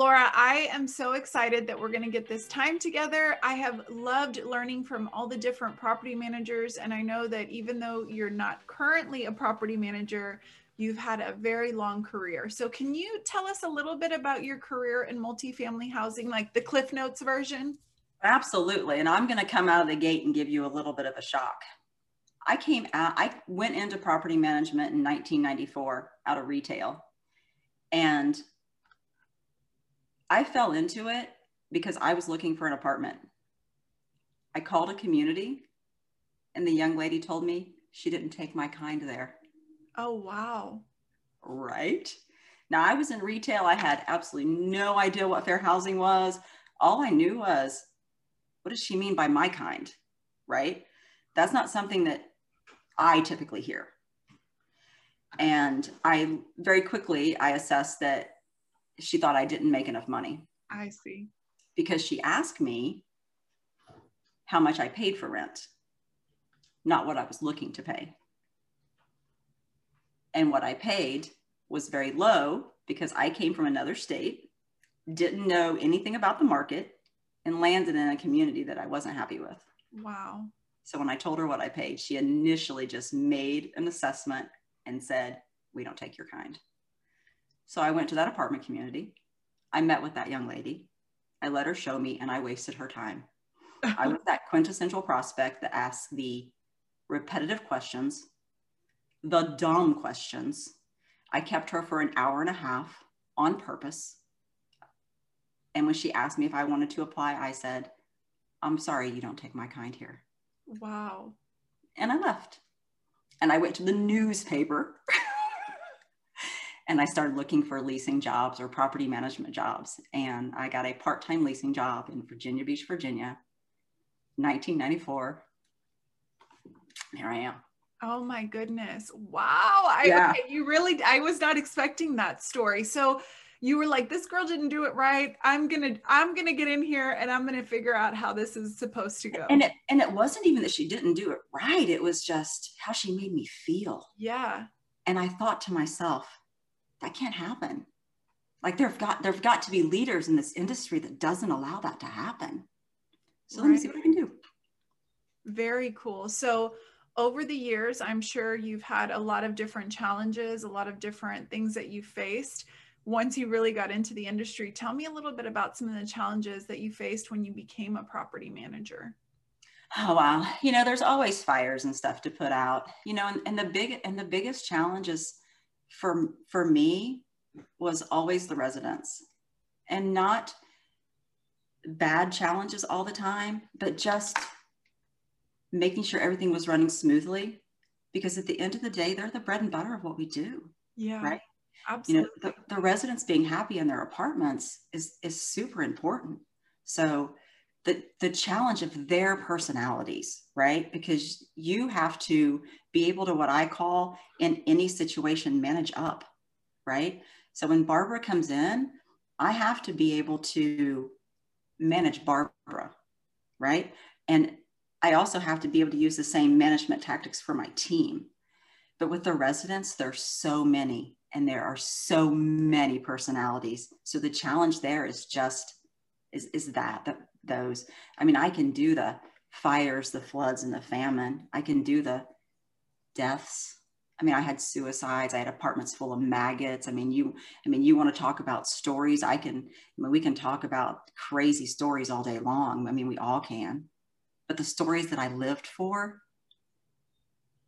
Laura, I am so excited that we're going to get this time together. I have loved learning from all the different property managers. And I know that even though you're not currently a property manager, you've had a very long career. So, can you tell us a little bit about your career in multifamily housing, like the Cliff Notes version? Absolutely. And I'm going to come out of the gate and give you a little bit of a shock. I came out, I went into property management in 1994 out of retail. And I fell into it because I was looking for an apartment. I called a community and the young lady told me she didn't take my kind there. Oh, wow. Right. Now, I was in retail. I had absolutely no idea what fair housing was. All I knew was, what does she mean by my kind? Right. That's not something that I typically hear. And I very quickly, I assessed that she thought I didn't make enough money. I see. Because she asked me how much I paid for rent, not what I was looking to pay. And what I paid was very low because I came from another state, didn't know anything about the market, and landed in a community that I wasn't happy with. Wow. So when I told her what I paid, she initially just made an assessment and said, We don't take your kind. So I went to that apartment community. I met with that young lady. I let her show me, and I wasted her time. I was that quintessential prospect that asked the repetitive questions, the dumb questions. I kept her for an hour and a half on purpose. And when she asked me if I wanted to apply, I said, I'm sorry, you don't take my kind here. Wow. And I left. And I went to the newspaper and I started looking for leasing jobs or property management jobs. And I got a part time leasing job in Virginia Beach, Virginia, 1994. Here I am. Oh my goodness. Wow. I, yeah. okay, you really, I was not expecting that story. So you were like, this girl didn't do it right. I'm going to, I'm to get in here and I'm going to figure out how this is supposed to go. And it, and it wasn't even that she didn't do it right. It was just how she made me feel. Yeah. And I thought to myself, that can't happen. Like there've got there've got to be leaders in this industry that doesn't allow that to happen. So right. let me see what I can do. Very cool. So over the years, I'm sure you've had a lot of different challenges, a lot of different things that you faced. Once you really got into the industry, tell me a little bit about some of the challenges that you faced when you became a property manager. Oh wow. You know, there's always fires and stuff to put out. You know, and, and the big and the biggest challenge is for for me was always the residents. And not bad challenges all the time but just making sure everything was running smoothly. Because at the end of the day they're the bread and butter of what we do yeah right? Absolutely you know the, the residents being happy in their apartments is is super important. So the the challenge of their personalities right? Because you have to be able to what i call in any situation manage up right? So when barbara comes in i have to be able to manage barbara right? And i also have to be able to use the same management tactics for my team. But with the residents there's so many and there are so many personalities. So the challenge there is just is, is that, that those. I mean, I can do the fires, the floods, and the famine. I can do the deaths. I mean, I had suicides. I had apartments full of maggots. I mean, you. I mean, you want to talk about stories? I can. I mean, we can talk about crazy stories all day long. I mean, we all can. But the stories that I lived for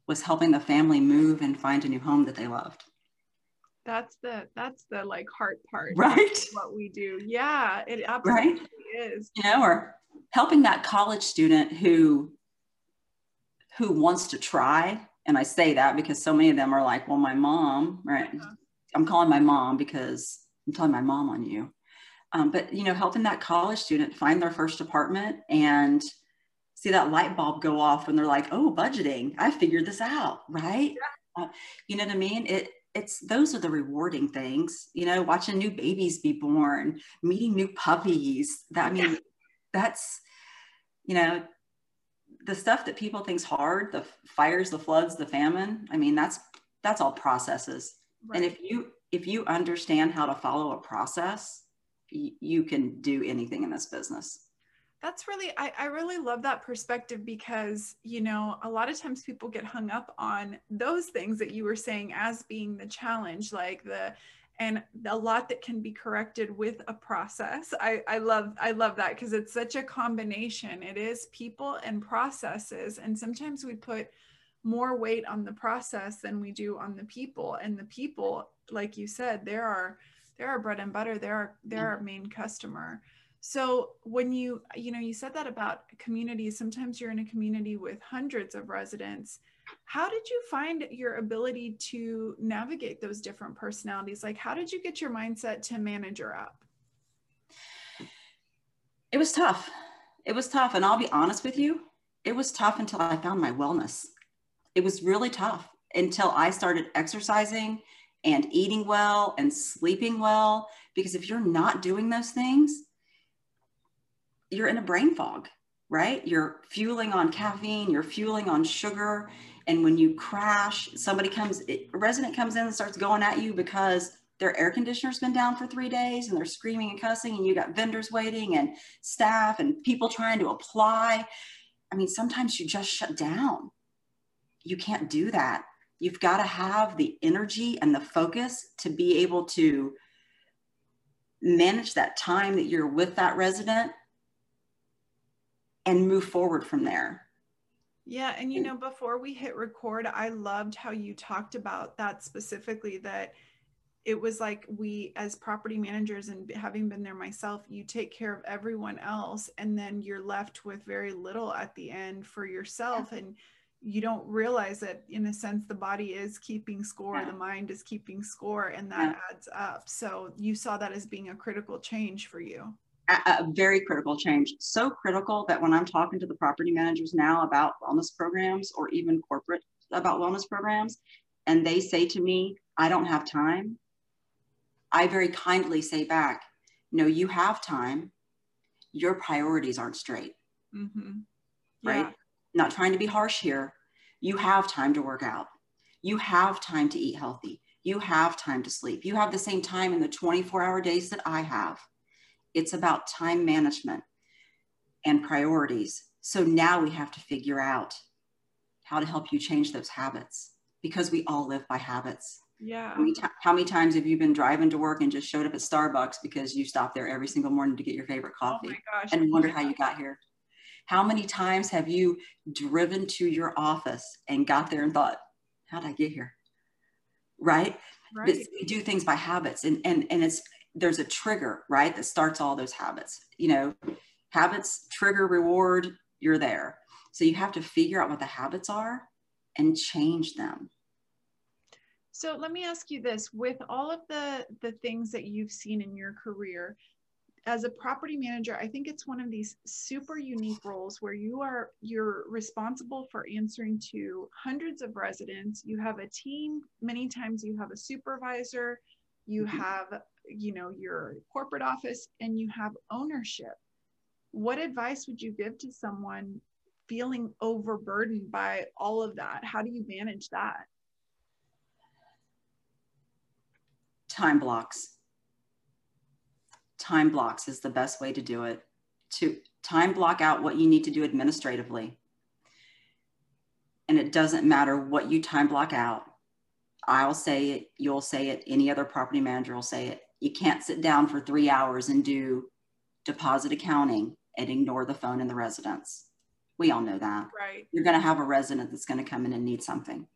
was helping the family move and find a new home that they loved that's the that's the like heart part right? what we do. Yeah it absolutely right? is. You know or helping that college student who who wants to try and i say that because so many of them are like well my mom right? Uh-huh. i'm calling my mom because i'm telling my mom on you. Um, but you know helping that college student find their first apartment and see that light bulb go off when they're like oh budgeting. I figured this out right? Yeah. uh, you know what i mean? It it's those are the rewarding things you know watching new babies be born meeting new puppies that i mean that's you know the stuff that people think's hard the fires the floods the famine i mean that's that's all processes. Right. and if you if you understand how to follow a process you can do anything in this business that's really I, I really love that perspective because you know a lot of times people get hung up on those things that you were saying as being the challenge like the and a lot that can be corrected with a process. I i love i love that because it's such a combination. It is people and processes and sometimes we put more weight on the process than we do on the people and the people like you said there are there are bread and butter. There are they're mm. our main customer so when you you know you said that about communities sometimes you're in a community with hundreds of residents. How did you find your ability to navigate those different personalities? Like how did you get your mindset to manager up? It was tough. It was tough and i'll be honest with you it was tough until i found my wellness. It was really tough until i started exercising and eating well and sleeping well because if you're not doing those things you're in a brain fog, right? You're fueling on caffeine, you're fueling on sugar. And when you crash, somebody comes, a resident comes in and starts going at you because their air conditioner's been down for three days and they're screaming and cussing, and you got vendors waiting and staff and people trying to apply. I mean, sometimes you just shut down. You can't do that. You've got to have the energy and the focus to be able to manage that time that you're with that resident and move forward from there. Yeah. And you mm. know, before we hit record, I loved how you talked about that specifically that it was like we, as property managers and having been there myself, you take care of everyone else and then you're left with very little at the end for yourself. Yeah. And you don't realize that in a sense the body is keeping score yeah. the mind is keeping score and that yeah. adds up so you saw that as being a critical change for you a, very critical change. So critical that when I'm talking to the property managers now about wellness programs or even corporate about wellness programs, and they say to me, I don't have time, I very kindly say back, No, you have time. Your priorities aren't straight. Mm-hmm. Right? Yeah. Not trying to be harsh here. You have time to work out. You have time to eat healthy. You have time to sleep. You have the same time in the 24 hour days that I have it's about time management and priorities. So now we have to figure out how to help you change those habits because we all live by habits. Yeah. How many, t- how many, times have you been driving to work and just showed up at Starbucks because you stopped there every single morning to get your favorite oh coffee oh and wonder how you got here? How many times have you driven to your office and got there and thought, how did I get here? Right? right. We do things by habits and, and, and it's there's a trigger, right, that starts all those habits. You know, habits trigger reward, you're there. So you have to figure out what the habits are and change them. So let me ask you this with all of the the things that you've seen in your career as a property manager, I think it's one of these super unique roles where you are you're responsible for answering to hundreds of residents. You have a team, many times you have a supervisor, you mm-hmm. have you know your corporate office and you have ownership what advice would you give to someone feeling overburdened by all of that? How do you manage that? Time blocks. Time blocks is the best way to do it. To time block out what you need to do administratively. And it doesn't matter what you time block out. I'll say it, you'll say it, any other property manager will say it you can't sit down for three hours and do deposit accounting and ignore the phone in the residence. We all know that. Right. You're going to have a resident that's going to come in and need something.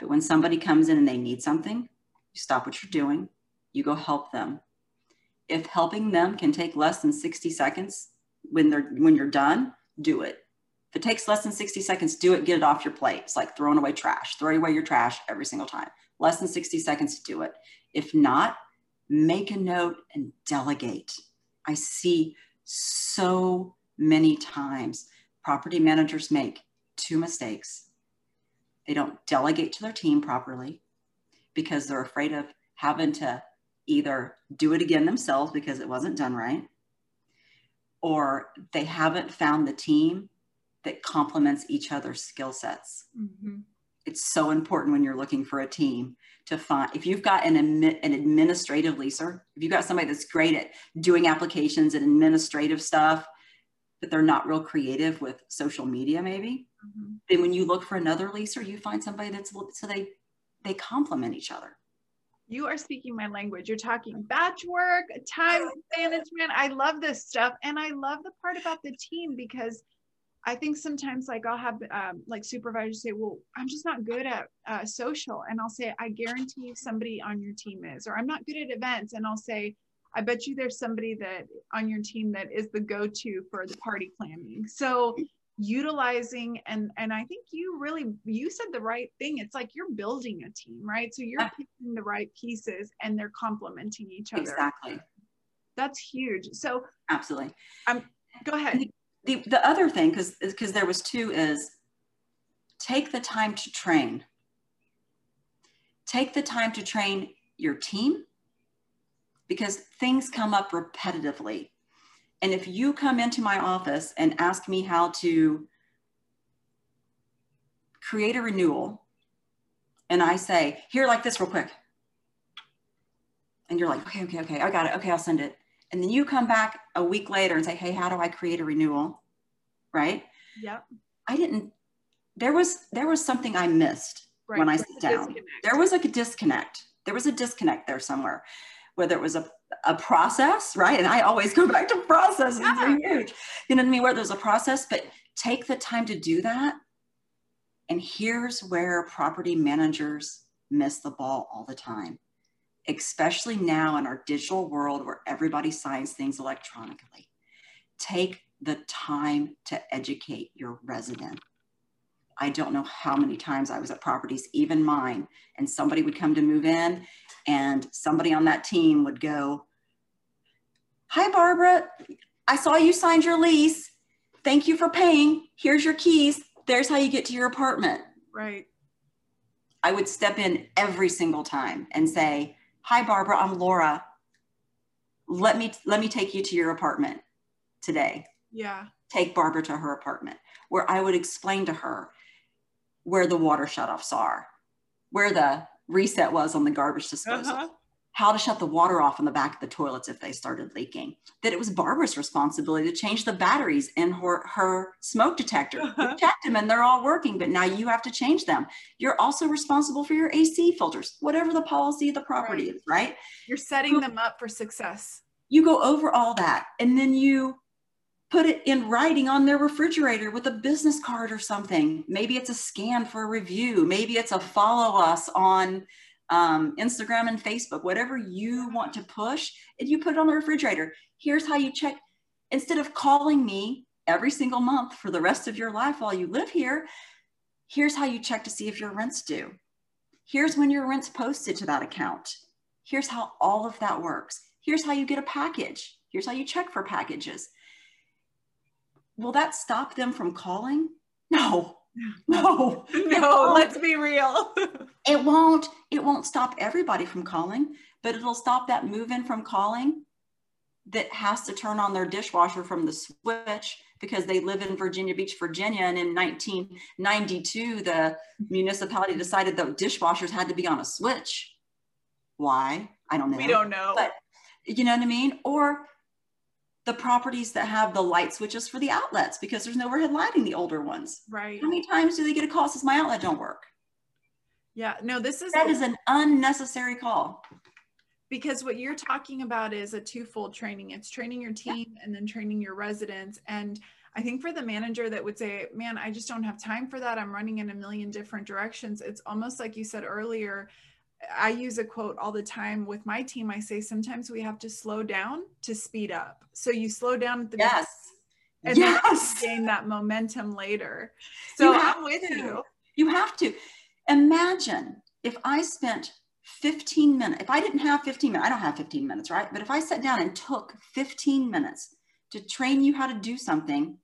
But when somebody comes in and they need something, you stop what you're doing, you go help them. If helping them can take less than 60 seconds when they're when you're done, do it. If it takes less than 60 seconds, do it, get it off your plate. It's like throwing away trash. Throw away your trash every single time. Less than 60 seconds to do it. If not, make a note and delegate. I see so many times property managers make two mistakes. They don't delegate to their team properly because they're afraid of having to either do it again themselves because it wasn't done right, or they haven't found the team that complements each other's skill sets. Mm-hmm. It's so important when you're looking for a team to find if you've got an, an administrative leaser if you've got somebody that's great at doing applications and administrative stuff but they're not real creative with social media maybe mm-hmm. then when you look for another leaser you find somebody that's so they they complement each other. You are speaking my language. You're talking batch work time management. I love this stuff and i love the part about the team because I think sometimes like I'll have um, like supervisors say, well, I'm just not good at uh, social. And I'll say, I guarantee somebody on your team is, or I'm not good at events. And I'll say, I bet you there's somebody that on your team that is the go-to for the party planning. So utilizing and and I think you really you said the right thing. It's like you're building a team, right? So you're picking the right pieces and they're complementing each other. Exactly. That's huge. So absolutely. Um go ahead the, the other thing, because there was two, is take the time to train. Take the time to train your team because things come up repetitively. And if you come into my office and ask me how to create a renewal, and I say, here, like this, real quick. And you're like, okay, okay, okay, I got it. Okay, I'll send it. And then you come back a week later and say, hey, how do I create a renewal? Right? Yep. I didn't, there was, there was something I missed right. when I sat down. Disconnect. There was like a disconnect. There was a disconnect there somewhere, whether it was a, a process, right? And I always go back to processes, yeah. they're huge. You know what I mean? Where there's a process, but take the time to do that. And here's where property managers miss the ball all the time especially now in our digital world where everybody signs things electronically. Take the time to educate your resident. I don't know how many times I was at properties, even mine, and somebody would come to move in, and somebody on that team would go, Hi, Barbara. I saw you signed your lease. Thank you for paying. Here's your keys. There's how you get to your apartment. Right. I would step in every single time and say, hi barbara i'm laura. Let me let me take you to your apartment today. Yeah. Take barbara to her apartment where i would explain to her where the water shutoffs are where the reset was on the garbage disposal. Uh-huh how to shut the water off in the back of the toilets if they started leaking. That it was Barbara's responsibility to change the batteries in her, her smoke detector. Uh-huh. checked them and they're all working, but now you have to change them. You're also responsible for your AC filters, whatever the policy of the property right. is, right? You're setting them up for success. You go over all that and then you put it in writing on their refrigerator with a business card or something. Maybe it's a scan for a review. Maybe it's a follow us on um, Instagram and Facebook, whatever you want to push, and you put it on the refrigerator. Here's how you check. Instead of calling me every single month for the rest of your life while you live here, here's how you check to see if your rent's due. Here's when your rent's posted to that account. Here's how all of that works. Here's how you get a package. Here's how you check for packages. Will that stop them from calling? No, no, no, let's be real. it won't, it won't stop everybody from calling, but it'll stop that move in from calling that has to turn on their dishwasher from the switch because they live in Virginia Beach, Virginia. And in 1992, the municipality decided that dishwashers had to be on a switch. Why? I don't know. We don't know. But you know what I mean? Or the properties that have the light switches for the outlets because there's no overhead lighting the older ones. Right. How many times do they get a call says my outlet don't work? Yeah, no, this is that is an unnecessary call. Because what you're talking about is a twofold training. It's training your team yeah. and then training your residents. And I think for the manager that would say, man, I just don't have time for that. I'm running in a million different directions. It's almost like you said earlier, I use a quote all the time with my team. I say sometimes we have to slow down to speed up. So you slow down at the yes. and yes. then gain that momentum later. So I'm with to. you. You have to. Imagine if I spent 15 minutes, if I didn't have 15 minutes, I don't have 15 minutes, right? But if I sat down and took 15 minutes to train you how to do something,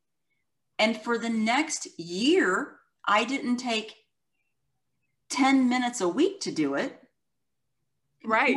and for the next year, I didn't take 10 minutes a week to do it, Right.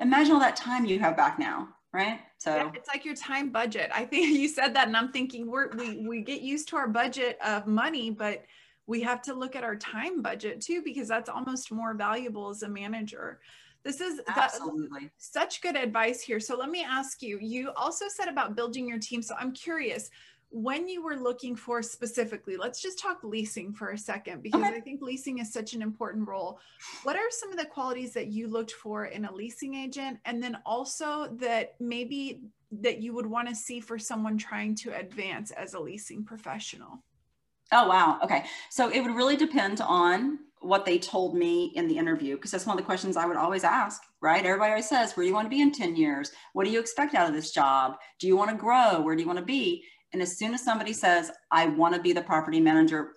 Imagine, all that time you have back now, right? So yeah, it's like your time budget. I think you said that, and I'm thinking we're we we get used to our budget of money, but we have to look at our time budget too, because that's almost more valuable as a manager. This is absolutely such good advice here. So let me ask you, you also said about building your team. So I'm curious, when you were looking for specifically, let's just talk leasing for a second because okay. I think leasing is such an important role. What are some of the qualities that you looked for in a leasing agent? And then also that maybe that you would want to see for someone trying to advance as a leasing professional? Oh, wow. Okay. So it would really depend on what they told me in the interview because that's one of the questions I would always ask, right? Everybody always says, Where do you want to be in 10 years? What do you expect out of this job? Do you want to grow? Where do you want to be? And as soon as somebody says, I want to be the property manager,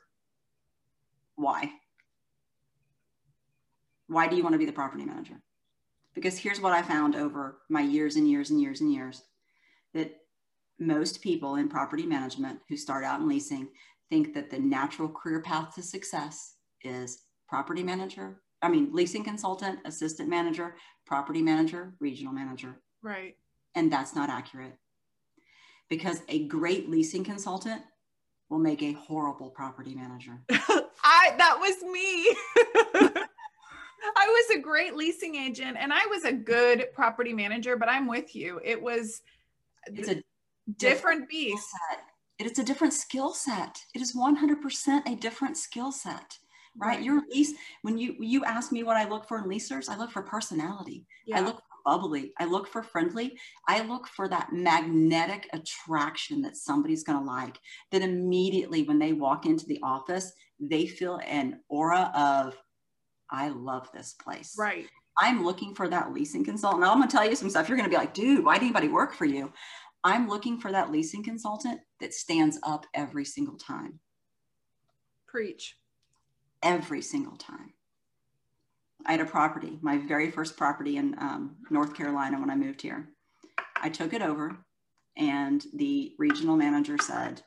why? Why do you want to be the property manager? Because here's what I found over my years and years and years and years that most people in property management who start out in leasing think that the natural career path to success is property manager, I mean, leasing consultant, assistant manager, property manager, regional manager. Right. And that's not accurate because a great leasing consultant will make a horrible property manager. I that was me. I was a great leasing agent and I was a good property manager, but I'm with you. It was it's a different, different beast. It's a different skill set. It is 100% a different skill set. Right? Your lease, when you you ask me what I look for in leasers, I look for personality. Yeah. I look for bubbly. I look for friendly. I look for that magnetic attraction that somebody's going to like. That immediately when they walk into the office, they feel an aura of, I love this place. Right. I'm looking for that leasing consultant. Now, I'm going to tell you some stuff. You're going to be like, dude, why did anybody work for you? I'm looking for that leasing consultant that stands up every single time. Preach. Every single time. I had a property, my very first property in um, North Carolina when I moved here. I took it over, and the regional manager said,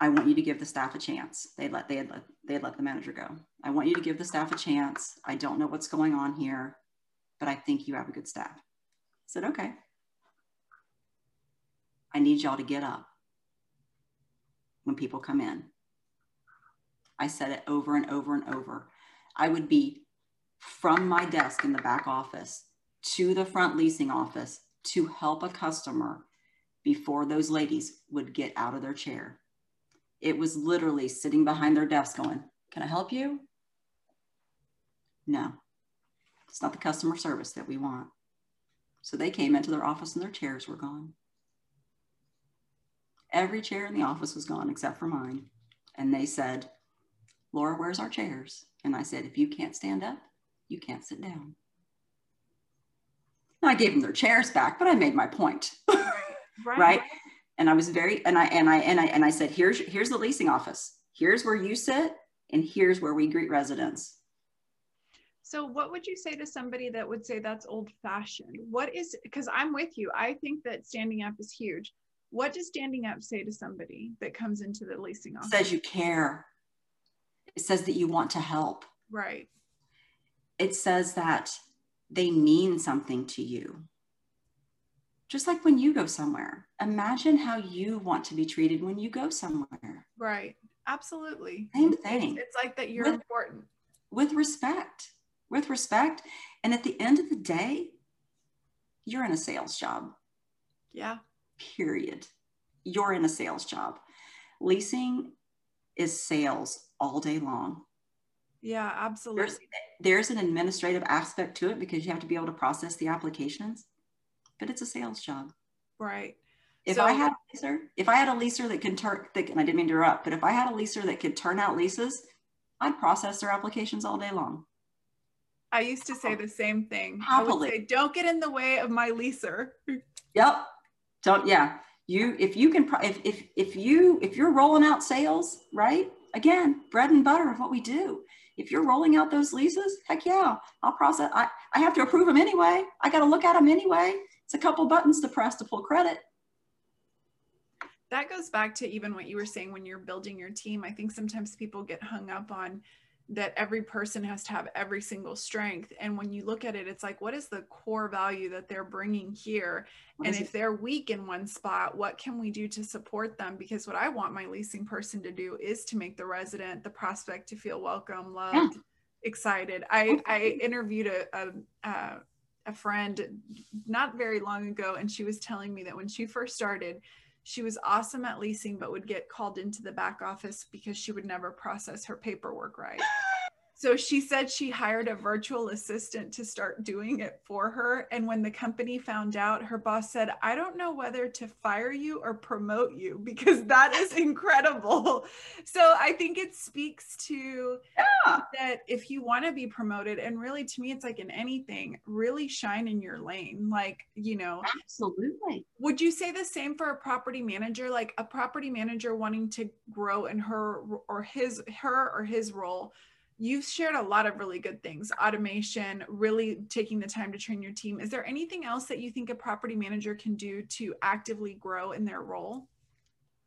I want you to give the staff a chance. They let they had let they had let the manager go. I want you to give the staff a chance. I don't know what's going on here, but I think you have a good staff. I said, okay. I need y'all to get up when people come in. I said it over and over and over. I would be from my desk in the back office to the front leasing office to help a customer before those ladies would get out of their chair. It was literally sitting behind their desk going, Can I help you? No, it's not the customer service that we want. So they came into their office and their chairs were gone. Every chair in the office was gone except for mine. And they said, Laura, where's our chairs? And I said, if you can't stand up, you can't sit down. I gave them their chairs back, but I made my point. Right. right. And I was very, and I, and I, and I, and I said, here's, here's the leasing office. Here's where you sit and here's where we greet residents. So what would you say to somebody that would say that's old fashioned? What is, because I'm with you. I think that standing up is huge. What does standing up say to somebody that comes into the leasing office? Says you care. It says that you want to help. Right. It says that they mean something to you. Just like when you go somewhere, imagine how you want to be treated when you go somewhere. Right. Absolutely. Same thing. It's, it's like that you're with, important. With respect. With respect. And at the end of the day, you're in a sales job. Yeah. Period. You're in a sales job. Leasing is sales all day long. Yeah, absolutely. There's, there's an administrative aspect to it because you have to be able to process the applications, but it's a sales job. Right. If so, I had a leaser, if I had a leaser that can turn, that, and I didn't mean to interrupt, but if I had a leaser that could turn out leases, I'd process their applications all day long. I used to say the same thing. Happily. I would say, don't get in the way of my leaser. yep. Don't, yeah you if you can if if if you if you're rolling out sales right? Again bread and butter of what we do. If you're rolling out those leases heck yeah i'll process i, I have to approve them anyway. I got to look at them anyway. It's a couple buttons to press to pull credit. That goes back to even what you were saying when you're building your team. I think sometimes people get hung up on that every person has to have every single strength and when you look at it it's like what is the core value that they're bringing here what and if it? they're weak in one spot what can we do to support them because what i want my leasing person to do is to make the resident the prospect to feel welcome loved yeah. excited i i interviewed a, a, a a friend not very long ago and she was telling me that when she first started she was awesome at leasing, but would get called into the back office because she would never process her paperwork right. So she said she hired a virtual assistant to start doing it for her. And when the company found out, her boss said, I don't know whether to fire you or promote you because that is incredible. So I think it speaks to yeah. that if you want to be promoted, and really to me, it's like in anything, really shine in your lane. Like, you know, absolutely. Would you say the same for a property manager? Like a property manager wanting to grow in her or his, her or his role? You've shared a lot of really good things automation really taking the time to train your team. Is there anything else that you think a property manager can do to actively grow in their role?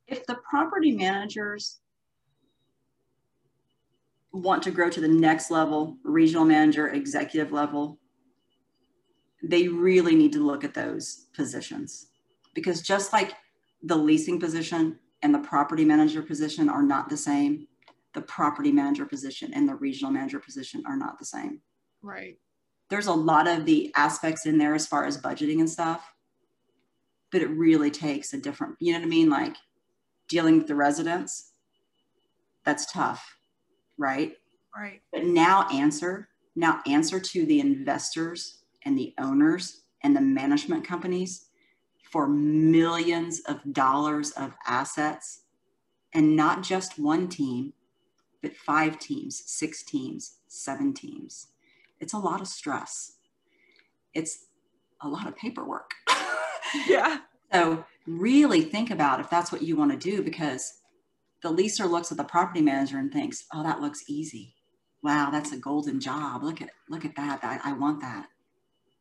If the property managers want to grow to the next level regional manager executive level they really need to look at those positions. Because just like the leasing position and the property manager position are not the same the property manager position and the regional manager position are not the same. Right. There's a lot of the aspects in there as far as budgeting and stuff, but it really takes a different, you know what I mean? Like dealing with the residents, that's tough, right? Right. But now answer, now answer to the investors and the owners and the management companies for millions of dollars of assets and not just one team, but five teams, six teams, seven teams. It's a lot of stress. It's a lot of paperwork. yeah. So really think about if that's what you want to do because the leaser looks at the property manager and thinks, oh, that looks easy. Wow, that's a golden job. Look at look at that. I, I want that.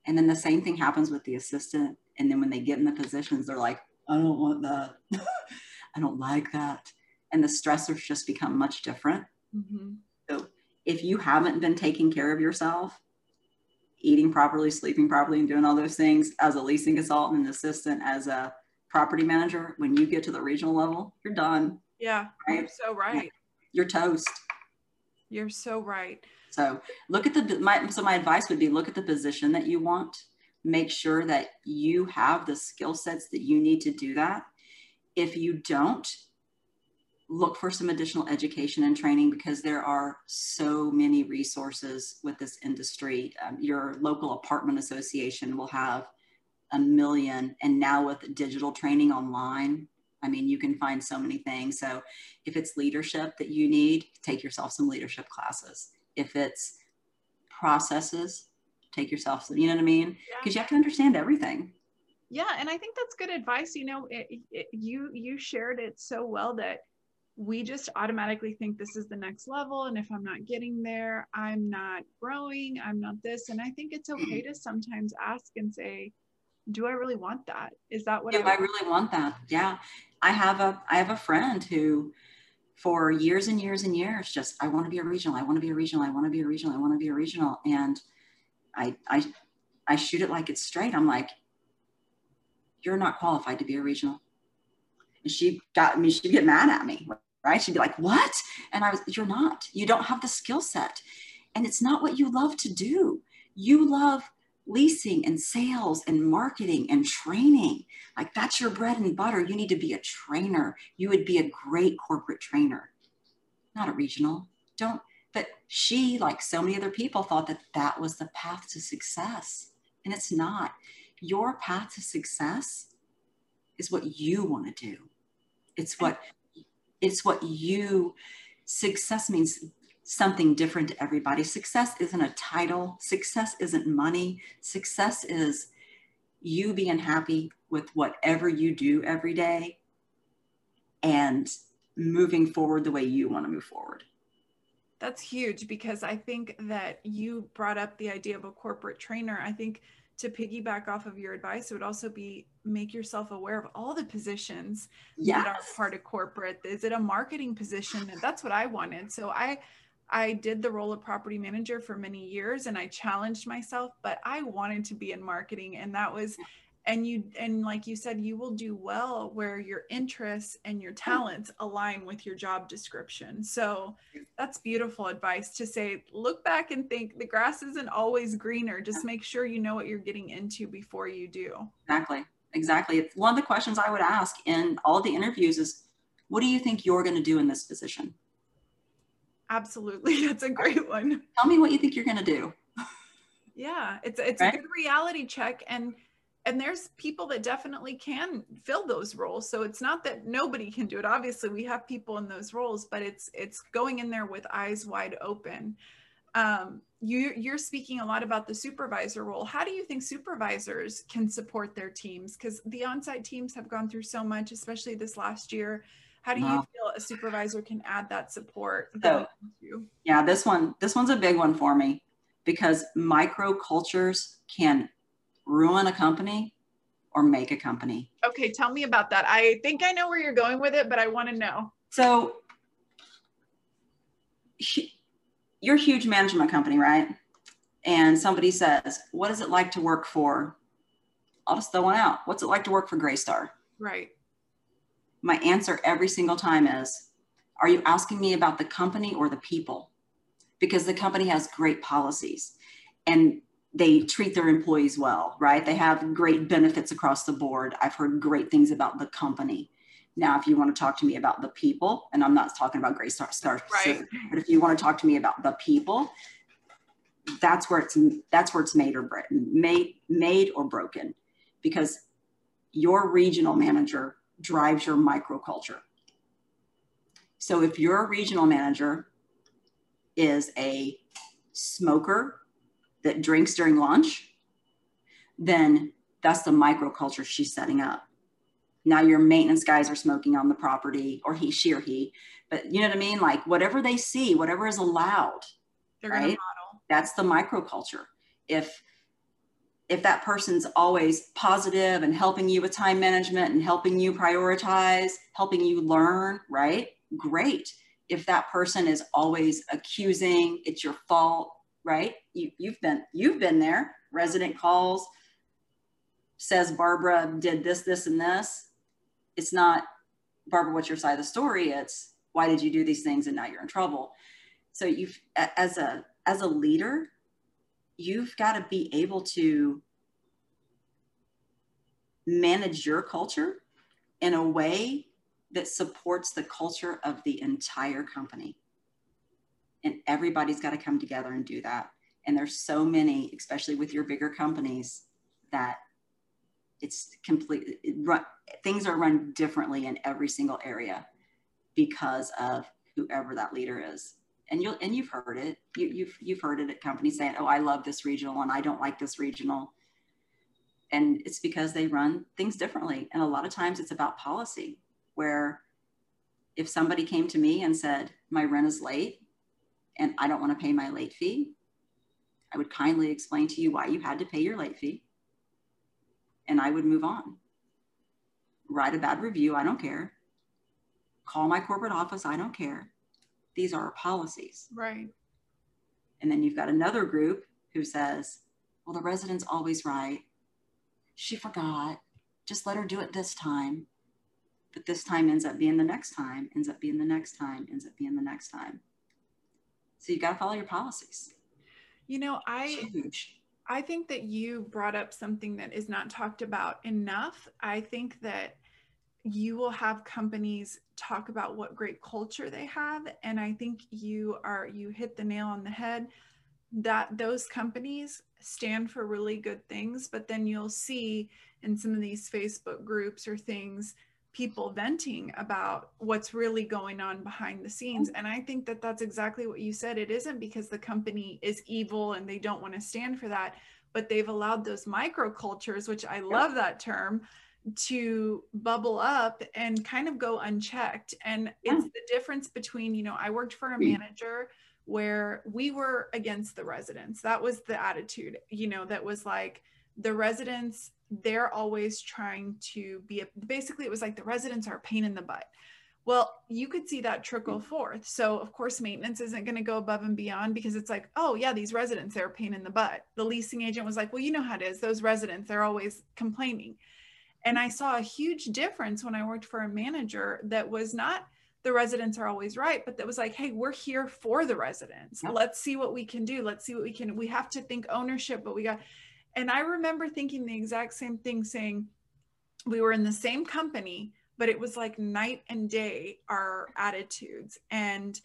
And then the same thing happens with the assistant. And then when they get in the positions, they're like, I don't want that. I don't like that and the stressors just become much different. Mm-hmm. So if you haven't been taking care of yourself, eating properly, sleeping properly, and doing all those things as a leasing consultant and assistant, as a property manager, when you get to the regional level, you're done. Yeah, right? you're so right. You're toast. You're so right. So look at the my so my advice would be look at the position that you want. Make sure that you have the skill sets that you need to do that. If you don't, look for some additional education and training because there are so many resources with this industry. Um, your local apartment association will have a million, and now with digital training online, I mean, you can find so many things. So if it's leadership that you need, take yourself some leadership classes. If it's processes, take yourself some, you know what I mean? Because yeah. you have to understand everything. Yeah, and I think that's good advice. You know, it, it, you you shared it so well that we just automatically think this is the next level and if i'm not getting there i'm not growing i'm not this. And i think it's okay to sometimes ask and say do i really want that? Is that what do I, I really want that? Yeah. I have a i have a friend who for years and years and years just i want to be a regional i want to be a regional i want to be a regional i want to be a regional. And i i i shoot it like it's straight. I'm like you're not qualified to be a regional. And she got me she'd get mad at me right? She'd be like, What? And I was, You're not. You don't have the skill set. And it's not what you love to do. You love leasing and sales and marketing and training. Like that's your bread and butter. You need to be a trainer. You would be a great corporate trainer, not a regional. Don't, but she, like so many other people, thought that that was the path to success. And it's not. Your path to success is what you want to do. It's what it's what you success means something different to everybody. Success isn't a title, success isn't money. Success is you being happy with whatever you do every day and moving forward the way you want to move forward. That's huge because I think that you brought up the idea of a corporate trainer. I think to piggyback off of your advice, it would also be make yourself aware of all the positions yes. that are part of corporate. Is it a marketing position? And that's what I wanted. So I I did the role of property manager for many years and I challenged myself, but I wanted to be in marketing. And that was, and you, and like you said, you will do well where your interests and your talents align with your job description. So that's beautiful advice to say, look back and think the grass isn't always greener. Just make sure you know what you're getting into before you do. Exactly. Exactly. It's one of the questions I would ask in all the interviews is, what do you think you're going to do in this position? Absolutely. That's a great one. Tell me what you think you're going to do. Yeah, it's it's right? a good reality check and and there's people that definitely can fill those roles. So it's not that nobody can do it. Obviously, we have people in those roles, but it's it's going in there with eyes wide open. Um, you you're speaking a lot about the supervisor role. How do you think supervisors can support their teams? Because the on-site teams have gone through so much, especially this last year how do you wow. feel a supervisor can add that support so, yeah this one this one's a big one for me because micro cultures can ruin a company or make a company okay tell me about that i think i know where you're going with it but i want to know so you're a huge management company right and somebody says what is it like to work for i'll just throw one out what's it like to work for Greystar right my answer every single time is Are you asking me about the company or the people? Because the company has great policies and they treat their employees well, right? They have great benefits across the board. I've heard great things about the company. Now, if you want to talk to me about the people, and I'm not talking about Greystar, Star right. but if you want to talk to me about the people, that's where it's that's where it's made or made made or broken, because your regional manager drives your microculture. So if your regional manager is a smoker that drinks during lunch, then that's the microculture she's setting up. Now your maintenance guys are smoking on the property, or he, she, or he. But you know what I mean? Like whatever they see, whatever is allowed, They're right? That's the microculture. If if that person's always positive and helping you with time management and helping you prioritize, helping you learn, right? Great. If that person is always accusing, it's your fault, right? You, you've been you've been there. Resident calls, says Barbara did this, this, and this. It's not Barbara, what's your side of the story? It's why did you do these things and now you're in trouble. So you've as a as a leader, you've got to be able to manage your culture in a way that supports the culture of the entire company. And everybody's got to come together and do that. And there's so many, especially with your bigger companies, that it's completely it run, things are run differently in every single area because of whoever that leader is and you'll and you've heard it. You, you've you've heard it at companies saying, "Oh, I love this regional and I don't like this regional," and it's because they run things differently. And a lot of times, it's about policy. Where if somebody came to me and said, "My rent is late, and I don't want to pay my late fee," I would kindly explain to you why you had to pay your late fee, and I would move on. Write a bad review. I don't care. Call my corporate office. I don't care these are our policies. Right. And then you've got another group who says, well, the resident's always right. She forgot. Just let her do it this time. But this time ends up being the next time, ends up being the next time, ends up being the next time. So you got to follow your policies. You know, I I think that you brought up something that is not talked about enough. I think that you will have companies talk about what great culture they have and i think you are you hit the nail on the head that those companies stand for really good things but then you'll see in some of these facebook groups or things people venting about what's really going on behind the scenes and i think that that's exactly what you said it isn't because the company is evil and they don't want to stand for that but they've allowed those microcultures which i love that term to bubble up and kind of go unchecked. And it's the difference between, you know, I worked for a hmm. manager where we were against the residents. That was the attitude, you know, that was like the residents, they're always trying to be a, basically, it was like the residents are a pain in the butt. Well, you could see that trickle forth. So, of course, maintenance isn't going to go above and beyond because it's like, oh, yeah, these residents, they're a pain in the butt. The leasing agent was like, well, you know how it is. Those residents, they're always complaining. And I saw a huge difference when I worked for a manager that was not the residents are always right, but that was like, hey, we're here for the residents. Yep. Let's see what we can do. Let's see what we can. We have to think ownership, but we got. And I remember thinking the exact same thing, saying we were in the same company but it was like night and day our attitudes. And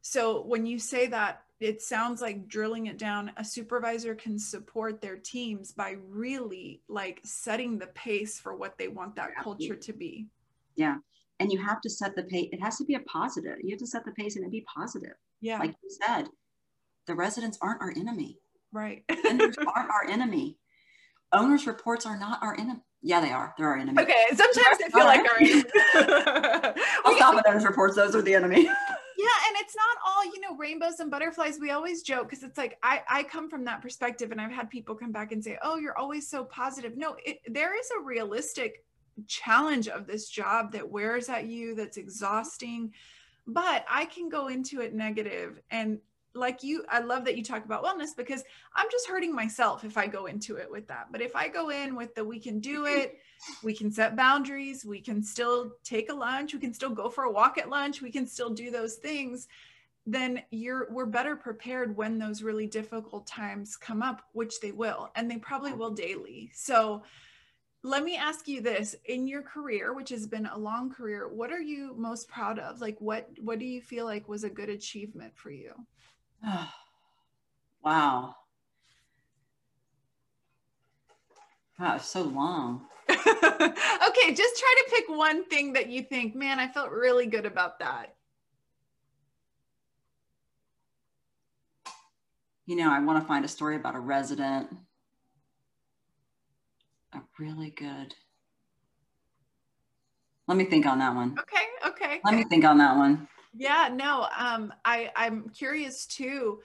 so when you say that it sounds like drilling it down a supervisor can support their teams by really like setting the pace for what they want that culture to be. Yeah. And you have to set the pace it has to be a positive. You have to set the pace and it be positive. Yeah. Like you said the residents aren't our enemy right vendors aren't our enemy owners reports are not our enemy yeah, they are. They're our enemy. Okay, sometimes they feel like our enemy. I'll stop at those reports. Those are the enemy. yeah, and it's not all you know rainbows and butterflies. We always joke because it's like I I come from that perspective, and I've had people come back and say, "Oh, you're always so positive." No, it, there is a realistic challenge of this job that wears at you, that's exhausting. But I can go into it negative and like you i love that you talk about wellness because i'm just hurting myself if i go into it with that. But if i go in with the we can do mm-hmm. it. We can set boundaries. We can still take a lunch. We can still go for a walk at lunch. We can still do those things then you're we're better prepared when those really difficult times come up which they will and they probably will daily. So let me ask you this. In your career which has been a long career what are you most proud of? Like what what do you feel like was a good achievement for you wow. Wow, it's so long. okay, just try to pick one thing that you think, man, I felt really good about that. You know, I want to find a story about a resident. A really good. Let me think on that one. Okay, okay. Let me think on that one. Yeah, no, um, I, I'm curious too.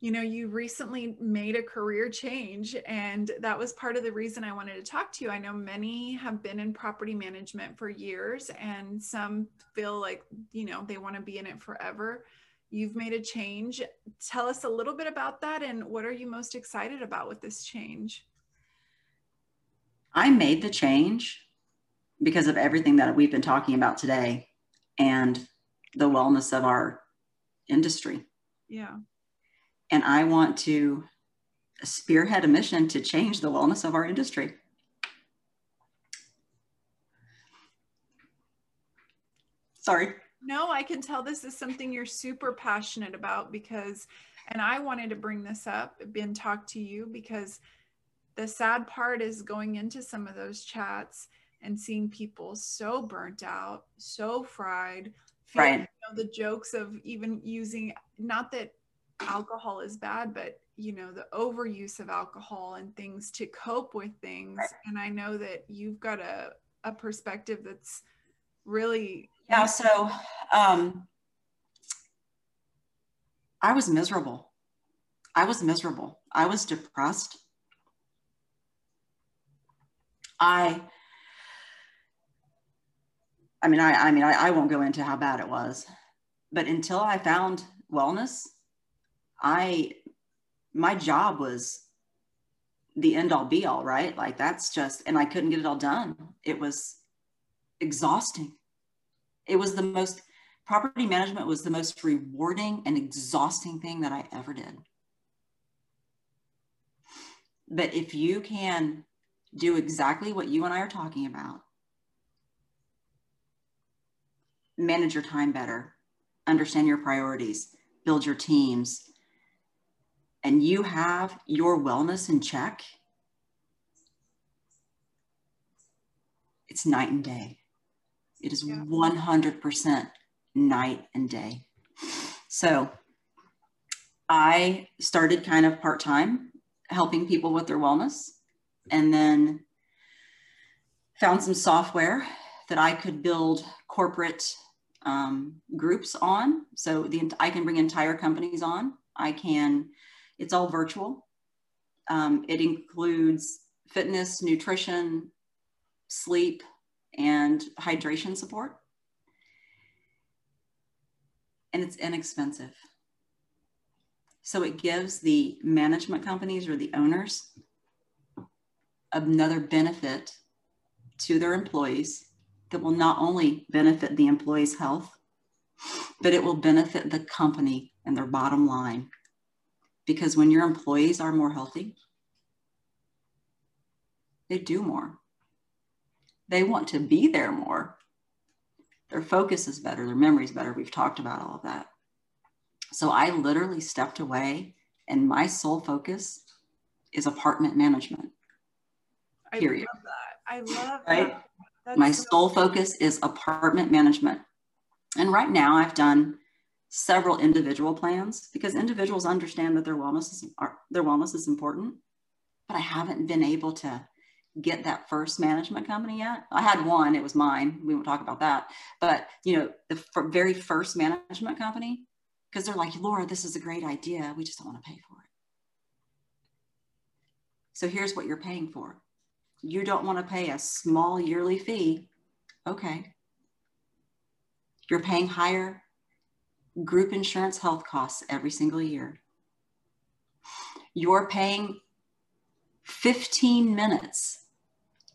You know, you recently made a career change, and that was part of the reason I wanted to talk to you. I know many have been in property management for years, and some feel like, you know, they want to be in it forever. You've made a change. Tell us a little bit about that, and what are you most excited about with this change? I made the change because of everything that we've been talking about today. And the wellness of our industry. Yeah. And I want to spearhead a mission to change the wellness of our industry. Sorry. No, I can tell this is something you're super passionate about because, and I wanted to bring this up and talk to you because the sad part is going into some of those chats and seeing people so burnt out, so fried, right. You know, the jokes of even using not that alcohol is bad, but you know the overuse of alcohol and things to cope with things. Right. And I know that you've got a a perspective that's really yeah. So um, I was miserable. I was miserable. I was depressed. I I mean, I, I mean, I, I won't go into how bad it was, but until I found wellness, I, my job was the end all be all, right? Like that's just, and I couldn't get it all done. It was exhausting. It was the most, property management was the most rewarding and exhausting thing that I ever did. But if you can do exactly what you and I are talking about, manage your time better, understand your priorities, build your teams, and you have your wellness in check, it's night and day. It is yeah. 100% night and day. So I started kind of part time helping people with their wellness and then found some software that I could build corporate um, groups on. So the I can bring entire companies on. I can. It's all virtual. Um, it includes fitness, nutrition, sleep, and hydration support. and it's inexpensive. So it gives the management companies or the owners another benefit to their employees that will not only benefit the employee's health, but it will benefit the company and their bottom line. Because when your employees are more healthy, they do more. They want to be there more. Their focus is better, their memory is better. We've talked about all of that. So I literally stepped away, and my sole focus is apartment management. Period. I love that. I love right? that. That's my so sole focus is apartment management. And right now I've done several individual plans because individuals understand that their wellness is their wellness is important, but I haven't been able to get that first management company yet. I had one, it was mine. We won't talk about that. But, you know, the f- very first management company, because they're like, Laura, this is a great idea. We just don't want to pay for it. So here's what you're paying for. You don't want to pay a small yearly fee. Okay. You're paying higher group insurance health costs every single year. You're paying 15 minutes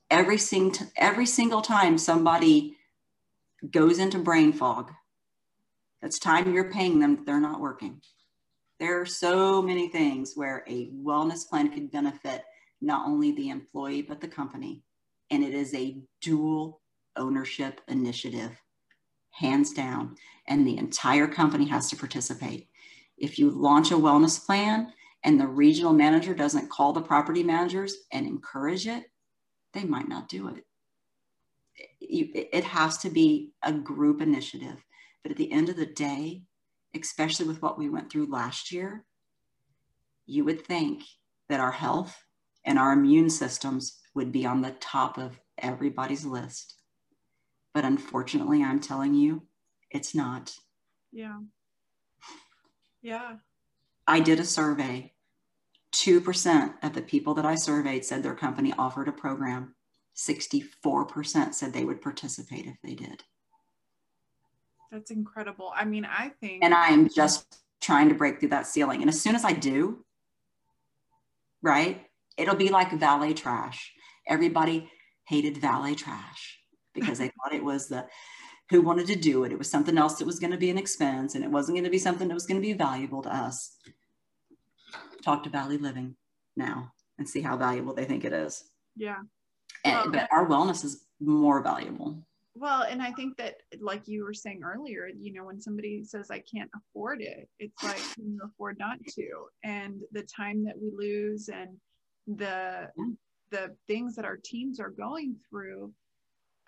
every, sing- every single time somebody goes into brain fog. That's time you're paying them they're not working. There are so many things where a wellness plan could benefit not only the employee, but the company. And it is a dual ownership initiative, hands down. And the entire company has to participate. If you launch a wellness plan and the regional manager doesn't call the property managers and encourage it, they might not do it. It has to be a group initiative. But at the end of the day, especially with what we went through last year, you would think that our health and our immune systems would be on the top of everybody's list. But unfortunately, I'm telling you, it's not. Yeah. Yeah. I did a survey 2% of the people that I surveyed said their company offered a program. 64% said they would participate if they did. That's incredible. I mean, I think. And I am just trying to break through that ceiling. And as soon as I do, right, it'll be like valet trash. Everybody hated valet trash because they thought it was the who wanted to do it. It was something else that was going to be an expense and it wasn't going to be something that was going to be valuable to us talk to Valet Living now and see how valuable they think it is. Yeah. And, well, but our wellness is more valuable. Well, and I think that, like you were saying earlier, you know, when somebody says, I can't afford it, it's like, can you afford not to? And the time that we lose and the, yeah. the things that our teams are going through,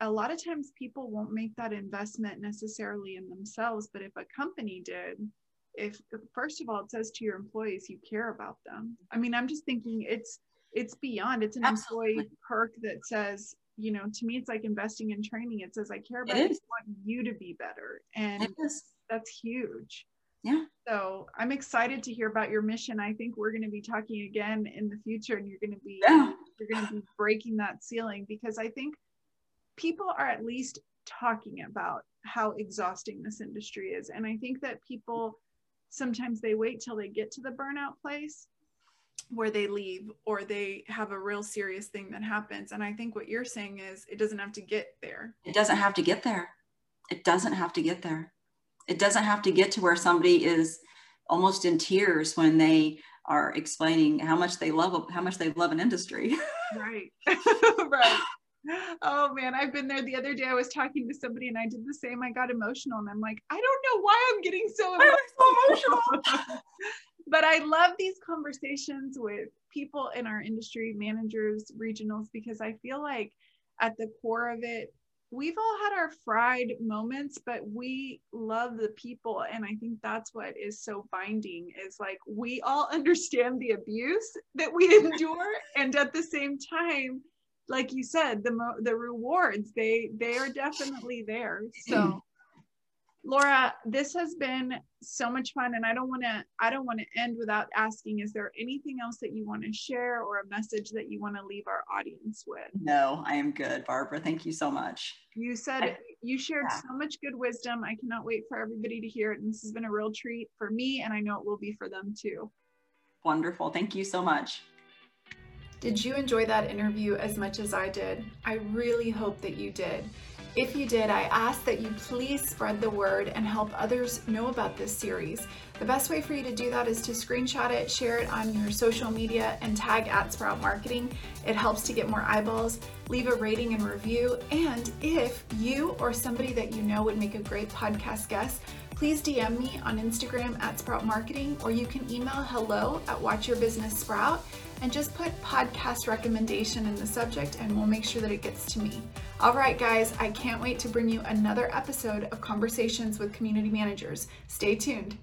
a lot of times people won't make that investment necessarily in themselves, but if a company did, if first of all it says to your employees you care about them. I mean i'm just thinking it's it's beyond it's an Absolutely. employee perk that says you know to me it's like investing in training. It says i care about you. I want you to be better. And that's huge yeah so i'm excited to hear about your mission i think we're going to be talking again in the future and you're going to be yeah. you're going to be breaking that ceiling because i think people are at least talking about how exhausting this industry is and i think that people sometimes they wait till they get to the burnout place where they leave or they have a real serious thing that happens. And I think what you're saying is it doesn't have to get there. It doesn't have to get there. It doesn't have to get there. It doesn't have to get to where somebody is almost in tears when they are explaining how much they love how much they love an industry. Right. right oh man, I've been there. The other day I was talking to somebody and I did the same. I got emotional and I'm like, I don't know why I'm getting so emotional. So emotional. but I love these conversations with people in our industry, managers, regionals, because I feel like at the core of it, we've all had our fried moments, but we love the people. And I think that's what is so binding is like we all understand the abuse that we endure. and at the same time, like you said the the rewards they they are definitely there so laura this has been so much fun and i don't want to i don't want to end without asking is there anything else that you want to share or a message that you want to leave our audience with no i am good barbara thank you so much you said I, You shared yeah. so much good wisdom. I cannot wait for everybody to hear it. And this has been a real treat for me, and I know it will be for them too. Wonderful. Thank you so much. Did you enjoy that interview as much as I did? I really hope that you did. If you did, I ask that you please spread the word and help others know about this series. The best way for you to do that is to screenshot it, share it on your social media, and tag at Sprout Marketing. It helps to get more eyeballs. Leave a rating and review. And if you or somebody that you know would make a great podcast guest, please DM me on Instagram at Sprout Marketing, or you can email hello at Watch Your Business Sprout and just put podcast recommendation in the subject and we'll make sure that it gets to me. All right, guys, I can't wait to bring you another episode of Conversations with Community Managers. Stay tuned.